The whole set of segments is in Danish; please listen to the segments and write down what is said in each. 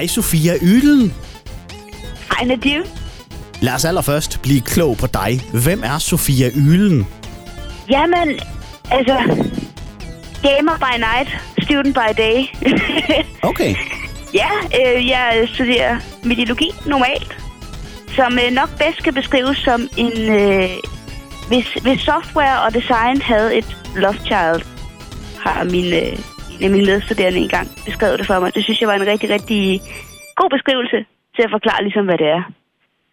Hej Sofia Ylen. Hej Nadim. Lad os allerførst blive klog på dig. Hvem er Sofia Ylen? Jamen, altså... Gamer by night, student by day. Okay. ja, øh, jeg studerer mediologi normalt, som øh, nok bedst kan beskrives som en... Øh, hvis, hvis software og design havde et love child, har min, øh, en af mine medstuderende engang beskrevet det for mig. Det synes jeg var en rigtig, rigtig god beskrivelse til at forklare ligesom, hvad det er.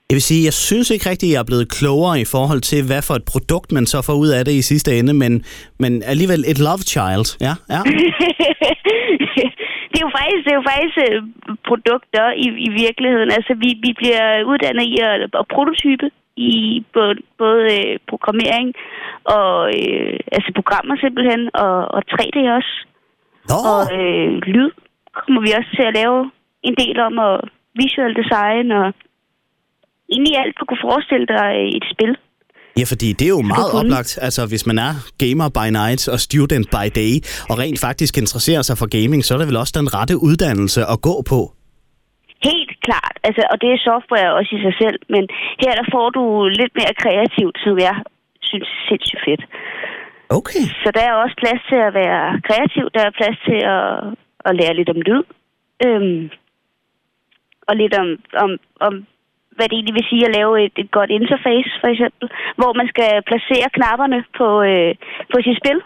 Jeg vil sige, jeg synes ikke rigtigt, jeg er blevet klogere i forhold til, hvad for et produkt man så får ud af det i sidste ende, men, men alligevel et love child. Ja, ja. det er jo faktisk, det er jo faktisk øh, produkter i, i virkeligheden. Altså, vi, vi bliver uddannet i at, at prototype i både, både øh, programmering og øh, altså programmer simpelthen, og, og 3D også. Nå, Og øh, lyd kommer vi også til at lave en del om, og visual design, og egentlig alt, du kunne forestille dig øh, et spil. Ja, fordi det er jo meget oplagt, altså hvis man er gamer by night og student by day, og rent faktisk interesserer sig for gaming, så er det vel også den rette uddannelse at gå på. Helt klart, altså, og det er software også i sig selv, men her der får du lidt mere kreativt, som jeg synes er sindssygt fedt. Okay. Så der er også plads til at være kreativ, der er plads til at, at lære lidt om lyd, øhm, og lidt om, om, om, hvad det egentlig vil sige at lave et, et godt interface, for eksempel, hvor man skal placere knapperne på, øh, på sit spil,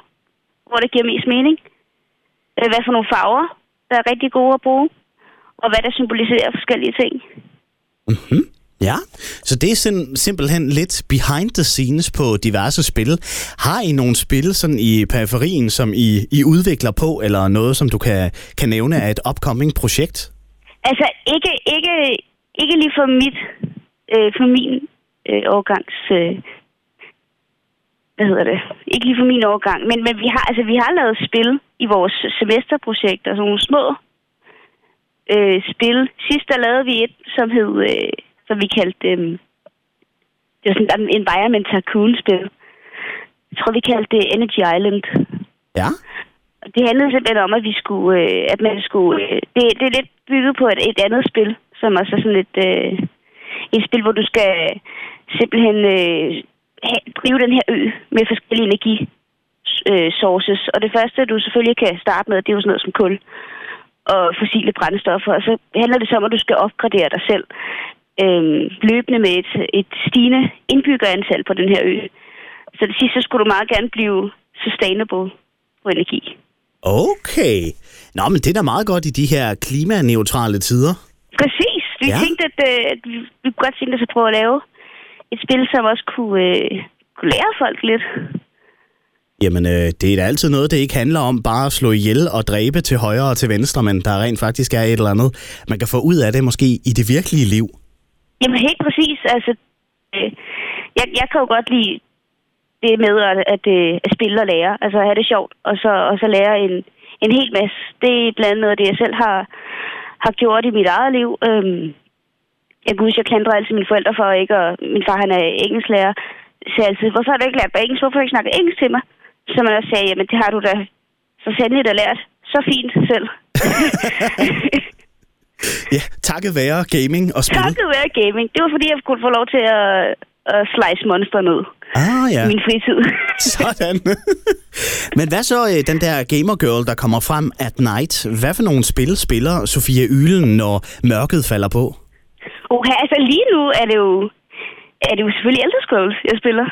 hvor det giver mest mening. Øh, hvad for nogle farver, der er rigtig gode at bruge, og hvad der symboliserer forskellige ting. Ja, så det er sim- simpelthen lidt behind the scenes på diverse spil. Har I nogle spil sådan i periferien, som I, I udvikler på, eller noget, som du kan, kan nævne af et upcoming projekt? Altså, ikke, ikke, ikke lige for mit, øh, for min øh, årgangs, øh, hvad hedder det, ikke lige for min årgang, men, men vi, har, altså, vi har lavet spil i vores semesterprojekter, sådan altså nogle små øh, spil. Sidst der lavede vi et, som hed, øh, som vi kaldte, øh, det var sådan en Environment Tycoon-spil. Jeg tror, vi kaldte det Energy Island. Ja. Det handlede simpelthen om, at vi skulle, øh, at man skulle, øh, det, det er lidt bygget på et, et andet spil, som også er sådan et, øh, et spil, hvor du skal simpelthen øh, drive den her ø med forskellige energi øh, sources. Og det første, du selvfølgelig kan starte med, det er jo sådan noget som kul og fossile brændstoffer. Og så handler det så om, at du skal opgradere dig selv øh, løbende med et, et stigende indbyggerantal på den her ø. Så det sidste så skulle du meget gerne blive sustainable på energi. Okay. Nå, men det er da meget godt i de her klimaneutrale tider. Præcis. Vi Ja. ja. tænkte, at, øh, at vi, vi kunne godt tænke os at prøve at lave et spil, som også kunne, øh, kunne lære folk lidt. Jamen, øh, det er da altid noget, det ikke handler om bare at slå ihjel og dræbe til højre og til venstre, men der rent faktisk er et eller andet, man kan få ud af det måske i det virkelige liv. Jamen helt præcis. Altså, øh, jeg, jeg kan jo godt lide det med at, at, øh, at spille og lære. Altså at have det sjovt, og så, og så lære en, en hel masse. Det er blandt andet noget det, jeg selv har, har gjort i mit eget liv. Øhm, jeg kan huske, jeg klandrede altid mine forældre for ikke, og min far han er engelsklærer. Så altid, hvorfor har du ikke lært engelsk? Hvorfor har du ikke snakket engelsk til mig? Så man også sagde, jamen det har du da så sandelig da lært. Så fint selv. Ja, takket være gaming og spil. Takket være gaming. Det var fordi, jeg kunne få lov til at, at slice monster ned Ah, ja. i min fritid. Sådan. Men hvad så øh, den der gamer girl, der kommer frem at night? Hvad for nogle spil spiller Sofia Ylen, når mørket falder på? Oh, altså lige nu er det jo, er det jo selvfølgelig Elder Scrolls, jeg spiller.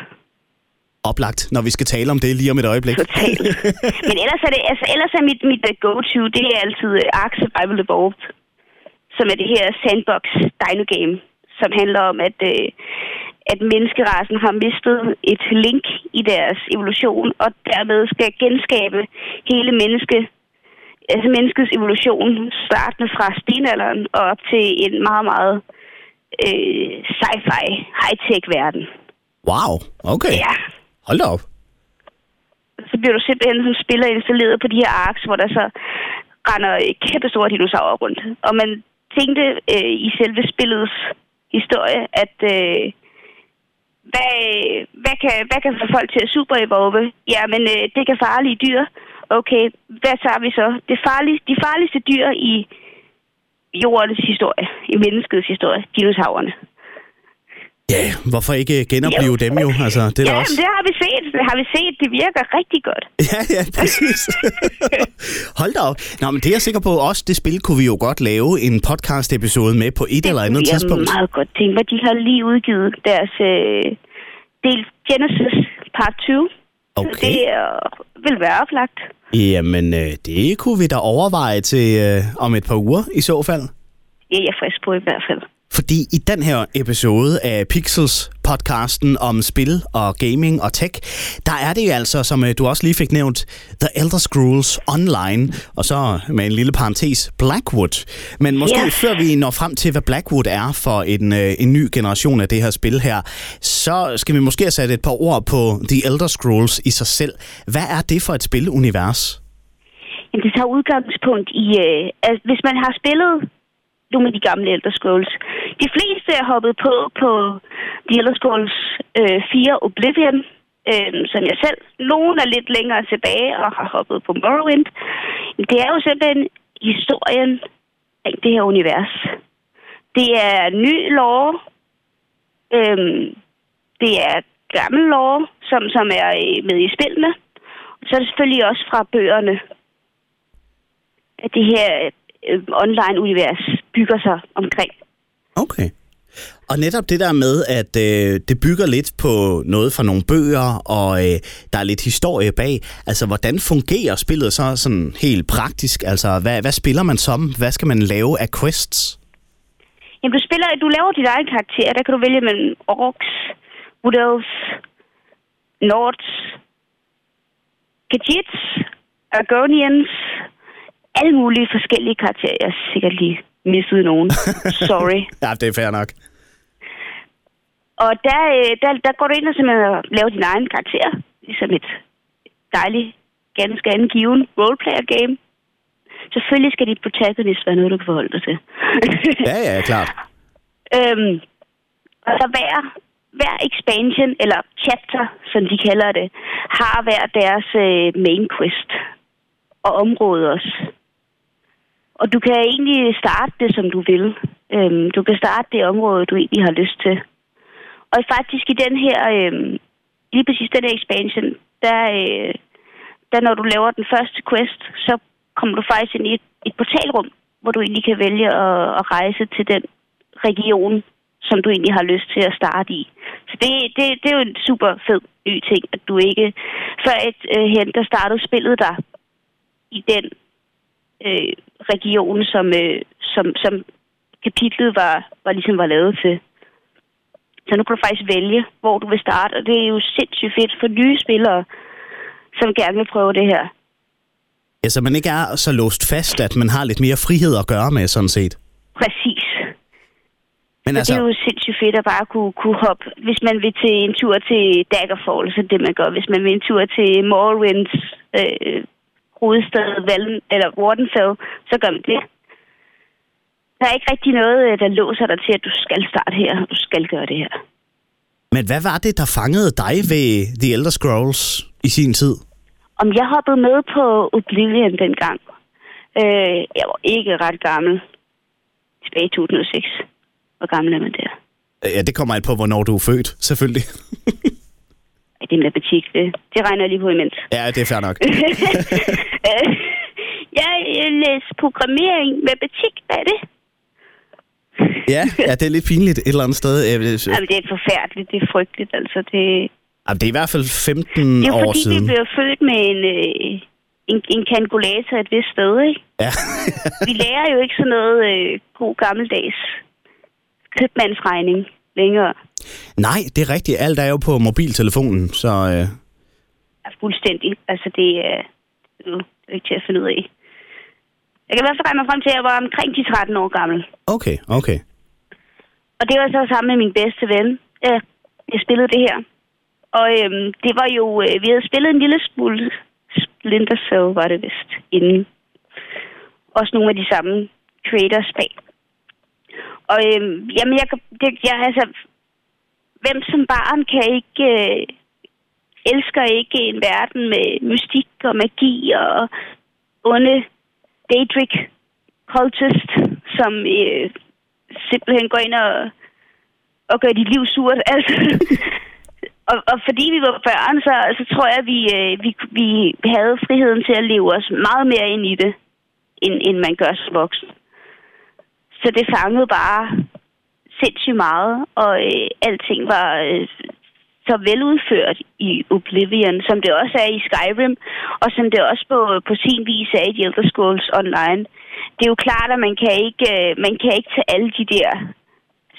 Oplagt, når vi skal tale om det lige om et øjeblik. Totalt. Men ellers er, det, altså, ellers er mit, mit uh, go-to, det er altid uh, Ark Survival Evolved, som er det her sandbox dino game, som handler om, at, uh, at menneskerasen har mistet et link i deres evolution, og dermed skal genskabe hele menneske, altså menneskets evolution, startende fra stenalderen og op til en meget, meget øh, sci-fi, high-tech verden. Wow, okay. Ja, Hold da op. så bliver du simpelthen som spiller installeret på de her arks, hvor der så render kæmpe store dinosaurer rundt. Og man tænkte øh, i selve spillets historie, at øh, hvad, hvad, kan, hvad kan få folk til at super evolve? Jamen, øh, det kan farlige dyr. Okay, hvad tager vi så? Det farlige, de farligste dyr i jordens historie, i menneskets historie, dinosaurerne. Ja, hvorfor ikke genopleve dem jo? Altså, det er ja, også... det har vi set. Det har vi set. Det virker rigtig godt. Ja, ja, præcis. Hold da op. Nå, men det er jeg sikker på, også det spil kunne vi jo godt lave en podcast-episode med på et det eller andet kunne jeg tidspunkt. meget godt tænke mig. De har lige udgivet deres øh, del Genesis Part 20. Så Okay. det øh, vil være oplagt. Jamen, øh, det kunne vi da overveje til øh, om et par uger i så fald. Det er jeg frisk på i hvert fald. Fordi i den her episode af Pixels podcasten om spil og gaming og tech, der er det altså, som øh, du også lige fik nævnt, The Elder Scrolls Online, og så med en lille parentes, Blackwood. Men måske Ja. før vi når frem til, hvad Blackwood er for en, øh, en ny generation af det her spil her, så skal vi måske sat et par ord på The Elder Scrolls i sig selv. Hvad er det for et spilunivers? Jamen, det tager udgangspunkt i, øh, altså, hvis man har spillet nogle af de gamle Elder Scrolls. De fleste er hoppet på på The Elder Scrolls øh, 4 Oblivion, øh, som jeg selv. Nogle er lidt længere tilbage og har hoppet på Morrowind. Det er jo simpelthen historien af det her univers. Det er ny lore. Øh, det er gammel lore, som, som er øh, med i spillene. Så er det selvfølgelig også fra bøgerne, at det her øh, online-univers bygger sig omkring. Okay. Og netop det der med, at øh, det bygger lidt på noget fra nogle bøger, og øh, der er lidt historie bag. Altså, hvordan fungerer spillet så sådan helt praktisk? Altså, hvad, hvad spiller man som? Hvad skal man lave af quests? Jamen, du, spiller, du laver dit egen karakter. Der kan du vælge mellem orks, wood elves, nords, kajits, argonians, alle mulige forskellige karakterer. Jeg sikkert lige misset nogen. Sorry. Ja, det er fair nok. Og der, øh, der, der går du ind og simpelthen laver din egen karakter. Ligesom et dejligt, ganske angiven roleplayer game. Selvfølgelig skal dit protagonist være noget, du kan forholde dig til. Ja, ja, klart. øhm, og så hver, hver expansion, eller chapter, som de kalder det, har hver deres øh, main quest og område også. Og du kan egentlig starte det, som du vil. Øhm, du kan starte det område, du egentlig har lyst til. Og faktisk i den her, øhm, lige præcis den her expansion, der, øh, der når du laver den første quest, så kommer du faktisk ind i et, et portalrum, hvor du egentlig kan vælge at, at rejse til den region, som du egentlig har lyst til at starte i. Så det, det, det er jo en super fed ny ting, at du ikke før et øh, hen, der startede spillet der i den øh, region, som, øh, som, som kapitlet var, var ligesom var lavet til. Så nu kan du faktisk vælge, hvor du vil starte, og det er jo sindssygt fedt for nye spillere, som gerne vil prøve det her. Ja, så man ikke er så låst fast, at man har lidt mere frihed at gøre med, sådan set. Præcis. Men Altså, altså, det er jo sindssygt fedt at bare kunne, kunne hoppe. Hvis man vil til en tur til Daggerfall, så det, man gør. Hvis man vil en tur til Morrowinds øh, hovedstad, Valen, eller Wardenfell, så gør man det. Der er ikke rigtig noget, øh, der låser dig til, at du skal starte her, og du skal gøre det her. men hvad var det, der fangede dig ved The Elder Scrolls i sin tid? Om jeg hoppede med på Oblivion dengang. Øh, jeg var ikke ret gammel. Tilbage i 2006. Hvor gammel er man der? Ja, det kommer an på, hvornår du er født, selvfølgelig. Det er matematik, det, det regner jeg lige på imens. ja, det er fair nok. Jeg læste programmering, matematik, hvad er det? Ja, ja, det er lidt pinligt et eller andet sted. Jamen, det er forfærdeligt, det er frygteligt, altså. Det, Jamen, det er i hvert fald 15 det er jo år fordi, siden. vi blev født med en, øh, en, en kalkulator et vist sted, ikke? Ja. Vi lærer jo ikke sådan noget øh, god gammeldags købmandsregning længere. Nej, det er rigtigt. Alt er jo på mobiltelefonen, så... Øh, er fuldstændig. Altså, det er jo det er ikke til at finde ud af. Jeg kan i hvert fald regne mig frem til, at jeg var omkring de 13 år gammel. okay, okay. Og det var så sammen med min bedste ven. Ja, jeg spillede det her. Og øhm, det var jo... Øh, vi havde spillet en lille smule Splinter Cell, var det vist, inden. Også nogle af de samme creators bag. Og øhm, jamen, jeg, det, jeg, altså... Hvem som barn kan ikke... Øh, elsker ikke en verden med mystik og magi og onde Daedric cultist, som øh, simpelthen går ind og, og gør dit liv surt. Altså, og, og fordi vi var børn, så, så tror jeg, at vi, øh, vi, vi havde friheden til at leve os meget mere ind i det, end, end man gør som voksen. Så det fangede bare sindssygt meget, og øh, alting var øh, så veludført i Oblivion, som det også er i Skyrim, og som det også på, på sin vis er i The Elder Scrolls Online. Det er jo klart, at man kan ikke, øh, man kan ikke tage alle de der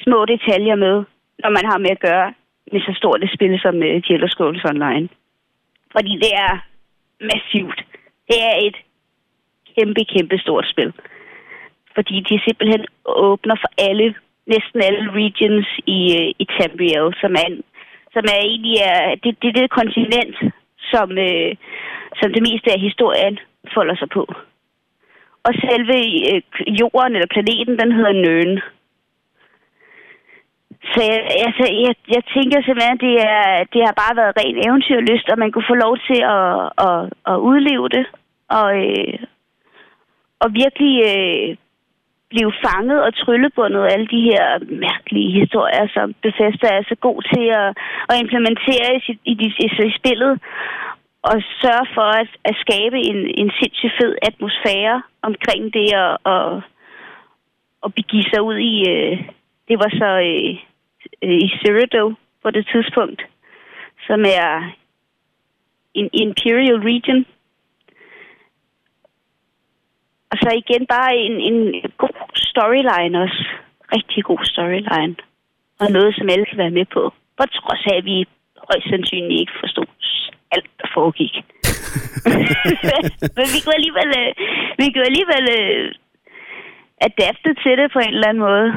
små detaljer med, når man har med at gøre med så stort et spil som øh, The Elder Scrolls Online. Fordi det er massivt. Det er et kæmpe, kæmpe stort spil. Fordi de simpelthen åbner for alle, næsten alle regions i, øh, i Tamriel, som er, som er egentlig er, det, det, det kontinent, som, øh, som det meste af historien folder sig på. Og selve øh, jorden eller planeten, den hedder Nøen. Så jeg, altså, jeg, jeg tænker simpelthen, at det, er, det har bare været ren eventyrlyst, og man kunne få lov til at, at, at udleve det, og, øh, og virkelig øh, blive fanget og tryllebundet af alle de her mærkelige historier, som Bethesda er så god til at, at implementere i, sit, i, i, i spillet, og sørge for at, at skabe en, en sindssygt fed atmosfære omkring det, og, og, og begive sig ud i... Øh, det var så... Øh, øh, i Cyrodiil på det tidspunkt, som er en Imperial Region. Og så igen bare en, en god storyline også. Rigtig god storyline. Og noget, som alle kan være med på. På trods af, at vi højst sandsynligt ikke forstod alt, der foregik. Men vi kunne alligevel, øh, vi kunne alligevel øh, adapte til det på en eller anden måde.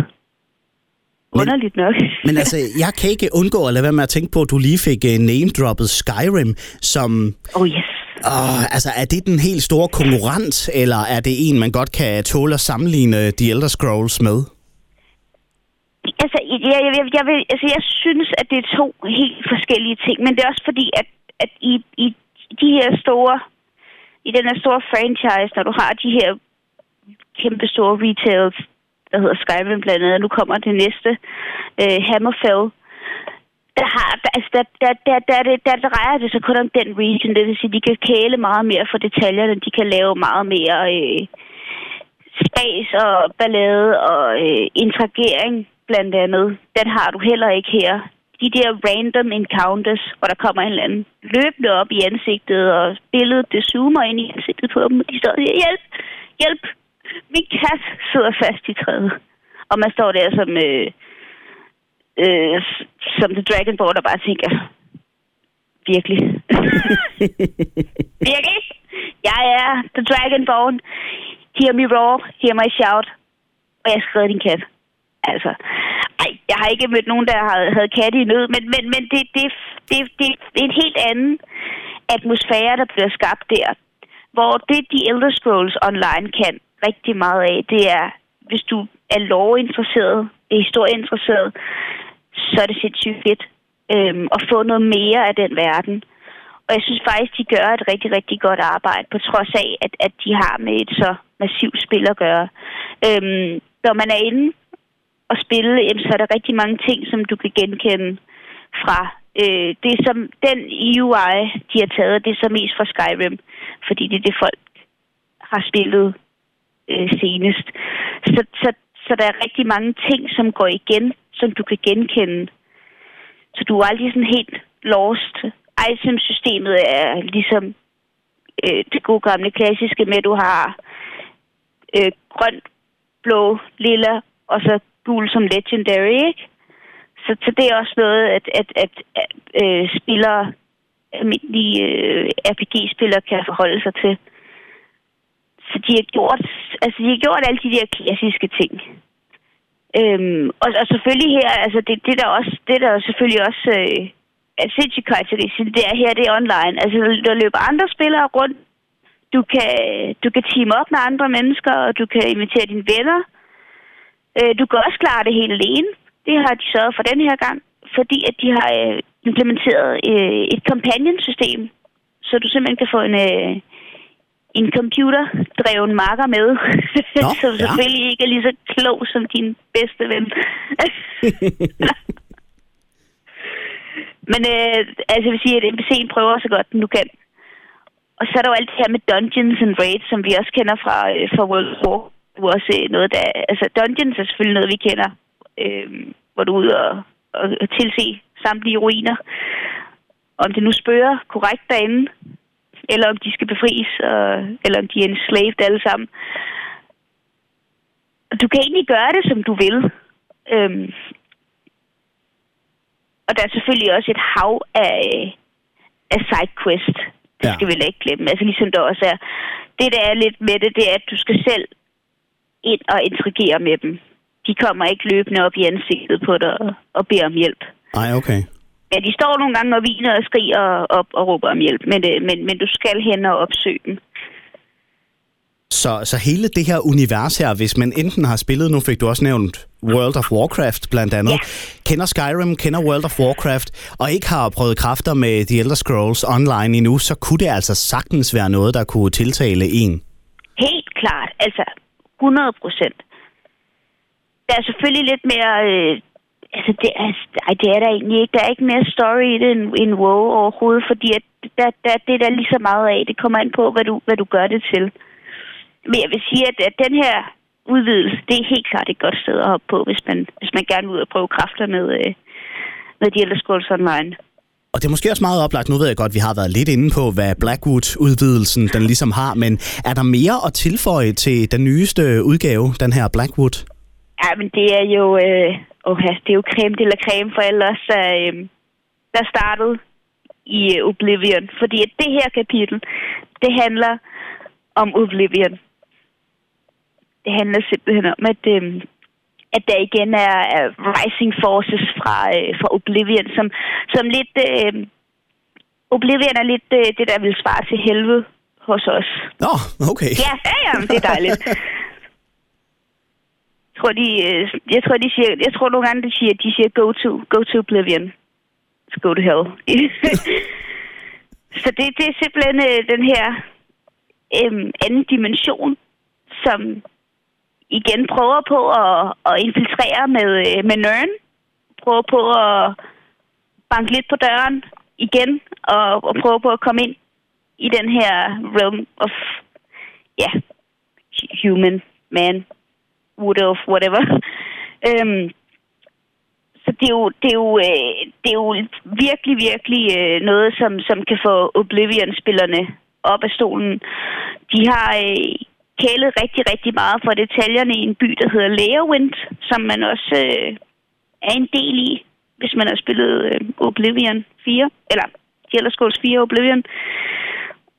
Underligt nok. men altså, jeg kan ikke undgå at lade være med at tænke på, at du lige fik uh, name-droppet Skyrim, som... Oh yes. Og, altså, er det den helt store konkurrent, eller er det en, man godt kan tåle at sammenligne The Elder Scrolls med? Altså, jeg, jeg, jeg, vil, altså, jeg synes, at det er to helt forskellige ting, men det er også fordi, at, at i, i de her store, i den her store franchise, når du har de her kæmpe store retails, der hedder Skyrim blandt andet, og nu kommer det næste, øh, Hammerfell. Der, har, altså, der, der, der, der, der, der, drejer det sig kun om den region, det vil sige, de kan kæle meget mere for detaljerne, de kan lave meget mere øh, spas og ballade og øh, interagering blandt andet. Den har du heller ikke her. De der random encounters, hvor der kommer en eller anden løbende op i ansigtet, og billedet det zoomer ind i ansigtet på dem, og de står og siger, hjælp, hjælp, min kat sidder fast i træet. Og man står der som, øh, øh, som The Dragonborn, der bare tænker, virkelig. virkelig? Jeg er The Dragonborn. Hear me roar, hear my shout. Og jeg skrev din kat. Altså, ej, jeg har ikke mødt nogen, der havde, havde katte i nød, men, men, men det, det, det, det, det er en helt anden atmosfære, der bliver skabt der. Hvor det, de Elder Scrolls Online kan, rigtig meget af, det er, hvis du er lovinteresseret, er historieinteresseret, så er det sindssygt fedt øhm, at få noget mere af den verden. Og jeg synes faktisk, de gør et rigtig, rigtig godt arbejde, på trods af, at, at de har med et så massivt spil at gøre. Øhm, når man er inde og spille, så er der rigtig mange ting, som du kan genkende fra øh, det, som den UI, de har taget, det er så mest fra Skyrim, fordi det er det, folk har spillet øh, senest. Så, så, så der er rigtig mange ting, som går igen, som du kan genkende. Så du er aldrig sådan helt lost. Item-systemet er ligesom øh, det gode gamle klassiske med, at du har øh, grønt, blå, lilla og så gul som legendary, ikke? Så, så det er også noget, at, at, at, at øh, spillere, almindelige øh, RPG-spillere kan forholde sig til. Så de har gjort, altså de har gjort alle de der klassiske ting. Øhm, og, og selvfølgelig her, altså det, det der også, det der selvfølgelig også øh, er sindssygt karakteristisk, det er her, det er online. Altså der løber andre spillere rundt, du kan, du kan team op med andre mennesker, og du kan invitere dine venner. Øh, du kan også klare det helt alene. Det har de sørget for den her gang, fordi at de har øh, implementeret øh, et companion-system, så du simpelthen kan få en, øh, en computerdreven marker med, Nå, som ja. selvfølgelig ikke er lige så klog som din bedste ven. Men øh, altså, jeg vil sige, at NPC'en prøver så godt, den nu kan. Og så er der jo alt det her med Dungeons and Raids, som vi også kender fra, øh, fra World of War. Det er også øh, noget, der... Altså, Dungeons er selvfølgelig noget, vi kender, øh, hvor du er ude og, og, og tilse samtlige ruiner. Om det nu spørger korrekt derinde, eller om de skal befries, og, eller om de er enslaved alle sammen. Du kan egentlig gøre det, som du vil. Øhm, og der er selvfølgelig også et hav af, af sidequest. Det ja. skal vi ikke glemme. Altså ligesom der også er... Det, der er lidt med det, det er, at du skal selv ind og interagere med dem. De kommer ikke løbende op i ansigtet på dig og, og beder om hjælp. Nej, okay. Ja, de står nogle gange og viner og skriger op og råber om hjælp, men, øh, men, men du skal hen og opsøge dem. Så, så hele det her univers her, hvis man enten har spillet, nu fik du også nævnt World of Warcraft blandt andet, ja. kender Skyrim, kender World of Warcraft, og ikke har prøvet kræfter med The Elder Scrolls online endnu, så kunne det altså sagtens være noget, der kunne tiltale en. Helt klart, altså 100 procent. Der er selvfølgelig lidt mere... Øh, altså, det er, ej, det er der egentlig ikke. Der er ikke mere story i det end, end WoW overhovedet, fordi at der, der, det er der lige så meget af. Det kommer ind på, hvad du, hvad du gør det til. Men jeg vil sige, at, at den her udvidelse, det er helt klart et godt sted at hoppe på, hvis man, hvis man gerne vil ud og prøve kræfter med, øh, med de Elder Scrolls Online. Og det er måske også meget oplagt, nu ved jeg godt, vi har været lidt inde på, hvad Blackwood-udvidelsen den ligesom har, men er der mere at tilføje til den nyeste udgave, den her Blackwood? Ja, men det er jo, øh, okay, det er jo creme de la creme for der, øh, der startede i øh, Oblivion. Fordi at det her kapitel, det handler om Oblivion. Det handler simpelthen om, at, øh, at der igen er, er rising forces fra, øh, fra Oblivion, som, som lidt... Øh, Oblivion er lidt øh, det, der vil svare til helvede hos os. Nå, okay. Ja, ja, ja, det er dejligt. tror, de, øh, jeg tror, de siger, jeg tror nogle gange, de siger, de siger go to, go to Oblivion. Let's go to hell. Så det, det er simpelthen øh, den her øh, anden dimension, som igen prøver på at, at infiltrere med, øh, med Nørn. Prøver på at banke lidt på døren igen, og, og prøve på at komme ind i den her realm of, ja, yeah, human, man, would of whatever. øhm, så det er jo, det er jo, øh, det er jo virkelig, virkelig øh, noget, som, som kan få Oblivion-spillerne op af stolen. De har øh, kælet rigtig, rigtig meget for detaljerne i en by, der hedder Leawind, som man også øh, er en del i, hvis man har spillet øh, Oblivion 4, eller Elder 4 Oblivion.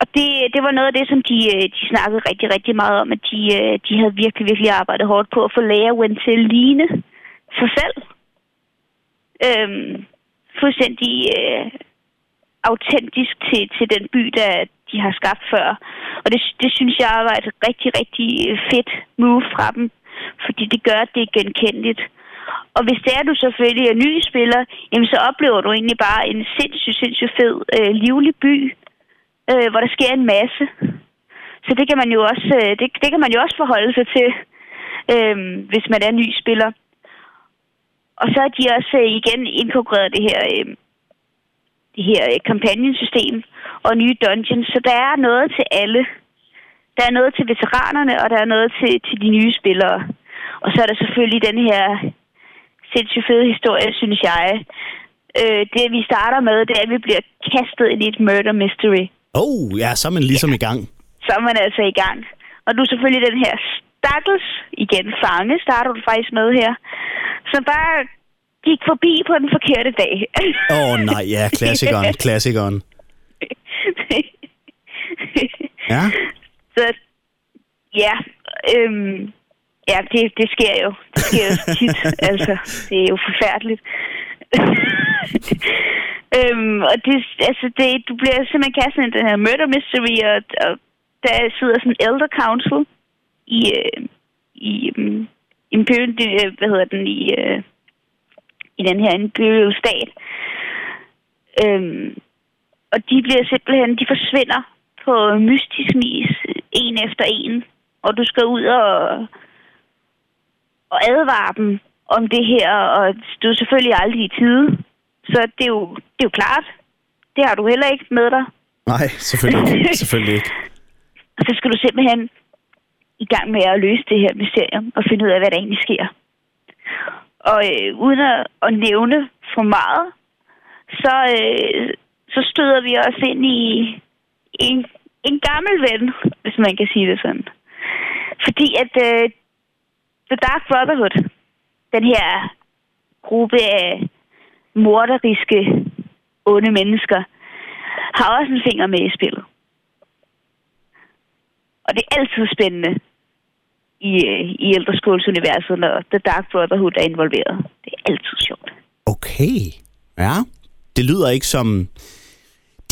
Og det, det var noget af det, som de, øh, de snakkede rigtig, rigtig meget om, at de, øh, de havde virkelig, virkelig arbejdet hårdt på at få Leawind til at ligne sig selv. Øhm, fuldstændig øh, autentisk til, til den by, der de har skabt før. Og det, det synes jeg var et rigtig, rigtig fedt move fra dem, fordi det gør, at det er genkendeligt. Og hvis det er, du selvfølgelig er ny spiller, jamen så oplever du egentlig bare en sindssygt, sindssygt fed, øh, livlig by, øh, hvor der sker en masse. Så det kan man jo også, øh, det, det kan man jo også forholde sig til, øh, hvis man er ny spiller. Og så er de også øh, igen inkorporeret det her øh, det her øh, kampagnesystem og nye dungeons. Så der er noget til alle. Der er noget til veteranerne, og der er noget til, til de nye spillere. Og så er der selvfølgelig den her sindssygt fede historie, synes jeg. Øh, det vi starter med, det er, at vi bliver kastet ind i et murder mystery. Oh, ja, så er man ligesom ja. i gang. Så er man altså i gang. Og du er selvfølgelig den her stakkels, igen fange, starter du faktisk med her, som bare gik forbi på den forkerte dag. Åh oh, nej, ja, klassikeren, klassikeren. ja. Så, ja, øhm, ja, det, det sker jo. Det sker jo tit, altså. Det er jo forfærdeligt øhm, og det, altså, det, du bliver simpelthen kastet i den her murder mystery, og, og der sidder sådan en elder council i, øh, i øh, Imperial, øh, hvad hedder den, i, øh, i den her imperial stat. Øhm, og de bliver simpelthen, de forsvinder på mystisk vis en efter en, og du skal ud og, og advare dem om det her, og du er selvfølgelig aldrig i tide. Så det er jo, det er jo klart. Det har du heller ikke med dig. Nej, selvfølgelig ikke. selvfølgelig ikke. Og så skal du simpelthen i gang med at løse det her mysterium og finde ud af, hvad der egentlig sker. Og øh, uden at, at nævne for meget, så, øh, så støder vi os ind i en, en gammel ven, hvis man kan sige det sådan. Fordi at øh, The Dark Brotherhood, den her gruppe af morderiske, onde mennesker, har også en finger med i spillet. Og det er altid spændende i, øh, i ældreskålsuniverset, når The Dark Brotherhood er involveret. Det er altid sjovt. Okay, ja. Det lyder ikke som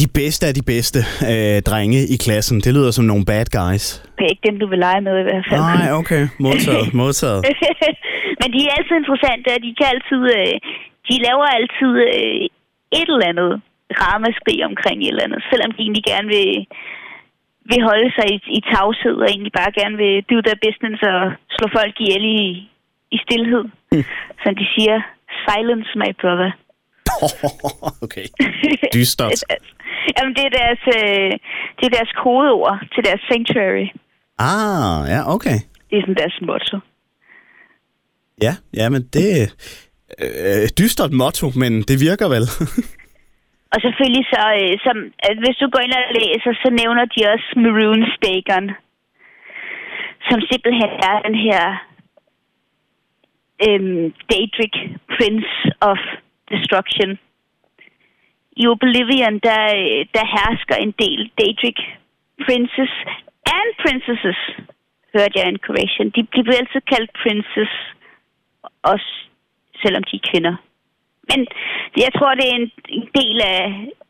de bedste af de bedste øh, drenge i klassen. Det lyder som nogle bad guys. Det er ikke dem, du vil lege med i hvert fald. Nej, okay. Modtaget, modtaget. Men de er altid interessante, og de kan altid... Øh, de laver altid øh, et eller andet ramaskrig omkring et eller andet, selvom de egentlig gerne vil, vil holde sig i, i tavshed, og egentlig bare gerne vil do their business og slå folk ihjel i, i stillhed. Mm. Som de siger, silence my brother. okay. Dystert. Jamen, det er deres, øh, det er deres kodeord til deres sanctuary. Ah, ja, okay. Det er sådan deres motto. Ja, ja, men det øh, dystert motto, men det virker vel. og selvfølgelig så, øh, som, at hvis du går ind og læser, så nævner de også Maroon Stakeren, som simpelthen er den her øh, Daedric Prince of Destruction. I Oblivion, der, øh, der hersker en del Daedric Princes and Princesses, hørte jeg en correction. De, de bliver altid kaldt Princess, også selvom de er kvinder. Men jeg tror, det er en, en del af,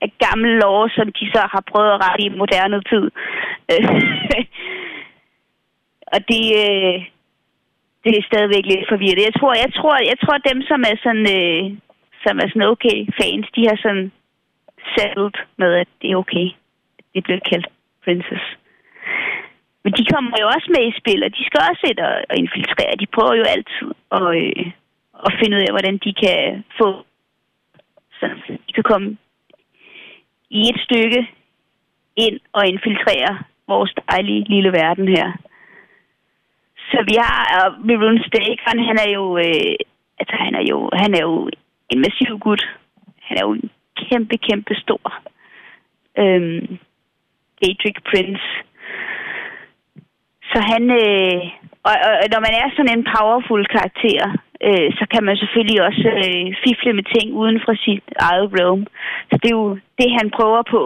af gammel lov, som de så har prøvet at rette i moderne tid. og det, øh, det er stadigvæk lidt forvirret. Jeg tror, jeg tror, jeg tror dem, som er sådan, øh, som er sådan okay fans, de har sådan settled med, at det er okay. Det bliver kaldt princess. Men de kommer jo også med i spil, og de skal også ind og, og infiltrere. De prøver jo altid at, øh, at finde ud af, hvordan de kan få... Så de kan komme i et stykke ind og infiltrere vores dejlige lille verden her. Så vi har og Mirun Stakeren, han er jo, øh, altså han er jo, han er jo en massiv gut. Han er jo en kæmpe, kæmpe stor øhm, Patrick Prince. Så han, øh, og, og når man er sådan en powerful karakter, øh, så kan man selvfølgelig også øh, fifle med ting uden for sit eget realm. Så det er jo det, han prøver på,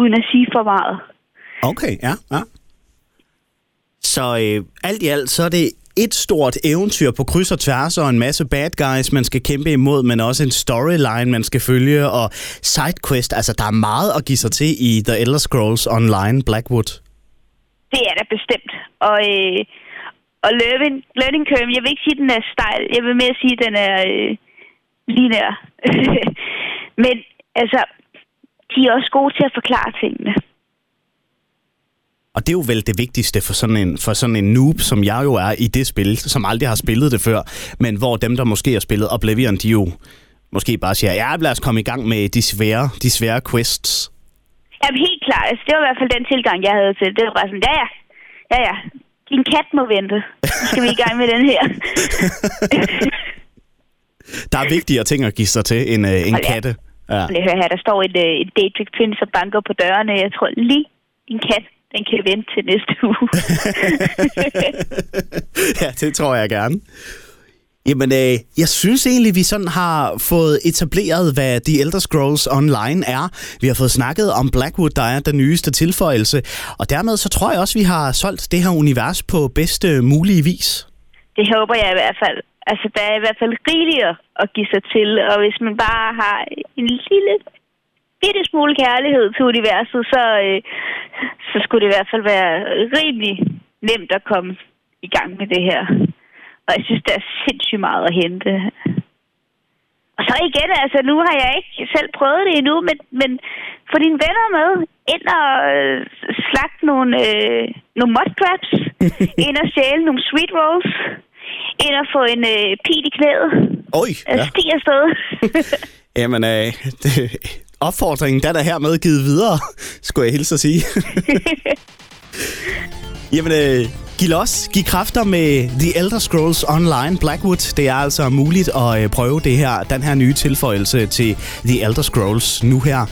uden at sige for meget. Okay, ja, ja. Så øh, alt i alt, så er det et stort eventyr på kryds og tværs, og en masse bad guys, man skal kæmpe imod, men også en storyline, man skal følge, og sidequest. Altså, der er meget at give sig til i The Elder Scrolls Online Blackwood. Det er der bestemt. Og, øh, og learning, learning curve, jeg vil ikke sige, at den er stejl. Jeg vil mere sige, at den er øh, nær. men altså, de er også gode til at forklare tingene. Og det er jo vel det vigtigste for sådan, en, for sådan en noob, som jeg jo er i det spil, som aldrig har spillet det før, men hvor dem, der måske har spillet Oblivion, de jo måske bare siger, ja, lad os komme i gang med de svære, de svære quests. Jamen helt klart. Altså, det var i hvert fald den tilgang, jeg havde til det. Det var bare sådan, ja ja, ja ja, din kat må vente. Så skal vi i gang med den her. der er vigtigere ting at give sig til end uh, en katte. Ja. Jeg hører her, der står et, uh, et Daedric Prince og banker på dørene. Jeg tror lige, din kat den kan vente til næste uge. ja, det tror jeg gerne. Jamen, øh, jeg synes egentlig, vi sådan har fået etableret, hvad The Elder Scrolls Online er. Vi har fået snakket om Blackwood, der er den nyeste tilføjelse. Og dermed så tror jeg også, vi har solgt det her univers på bedste mulige vis. Det håber jeg i hvert fald. Altså, der er i hvert fald rigeligt at give sig til, og hvis man bare har en lille bitte smule kærlighed til universet, så, øh, så skulle det i hvert fald være rimelig nemt at komme i gang med det her. Og jeg synes, der er sindssygt meget at hente. Og så igen, altså nu har jeg ikke selv prøvet det endnu, men, men få dine venner med ind og øh, slagte nogle, øh, nogle mudcrabs, ind og stjæle nogle sweet rolls, ind og få en øh, pil i knæet. Oj, Ja. ja. Stig afsted. Jamen, øh, det, opfordringen, der er der hermed givet videre, skulle jeg hilse at sige. Jamen, øh, giv los, giv kræfter med The Elder Scrolls Online Blackwood. Det er altså muligt at øh, prøve det her, den her nye tilføjelse til The Elder Scrolls nu her.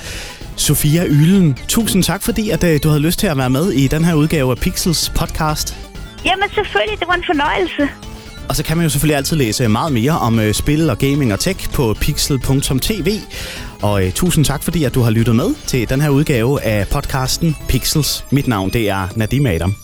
Sofia Ylen, tusind tak fordi, at øh, du havde lyst til at være med i den her udgave af Pixels podcast. Jamen selvfølgelig, det var en fornøjelse. Og så kan man jo selvfølgelig altid læse meget mere om øh, spil og gaming og tech på pixel.tv. Og øh, tusind tak, fordi at du har lyttet med til den her udgave af podcasten Pixels. Mit navn det er Nadim Adam.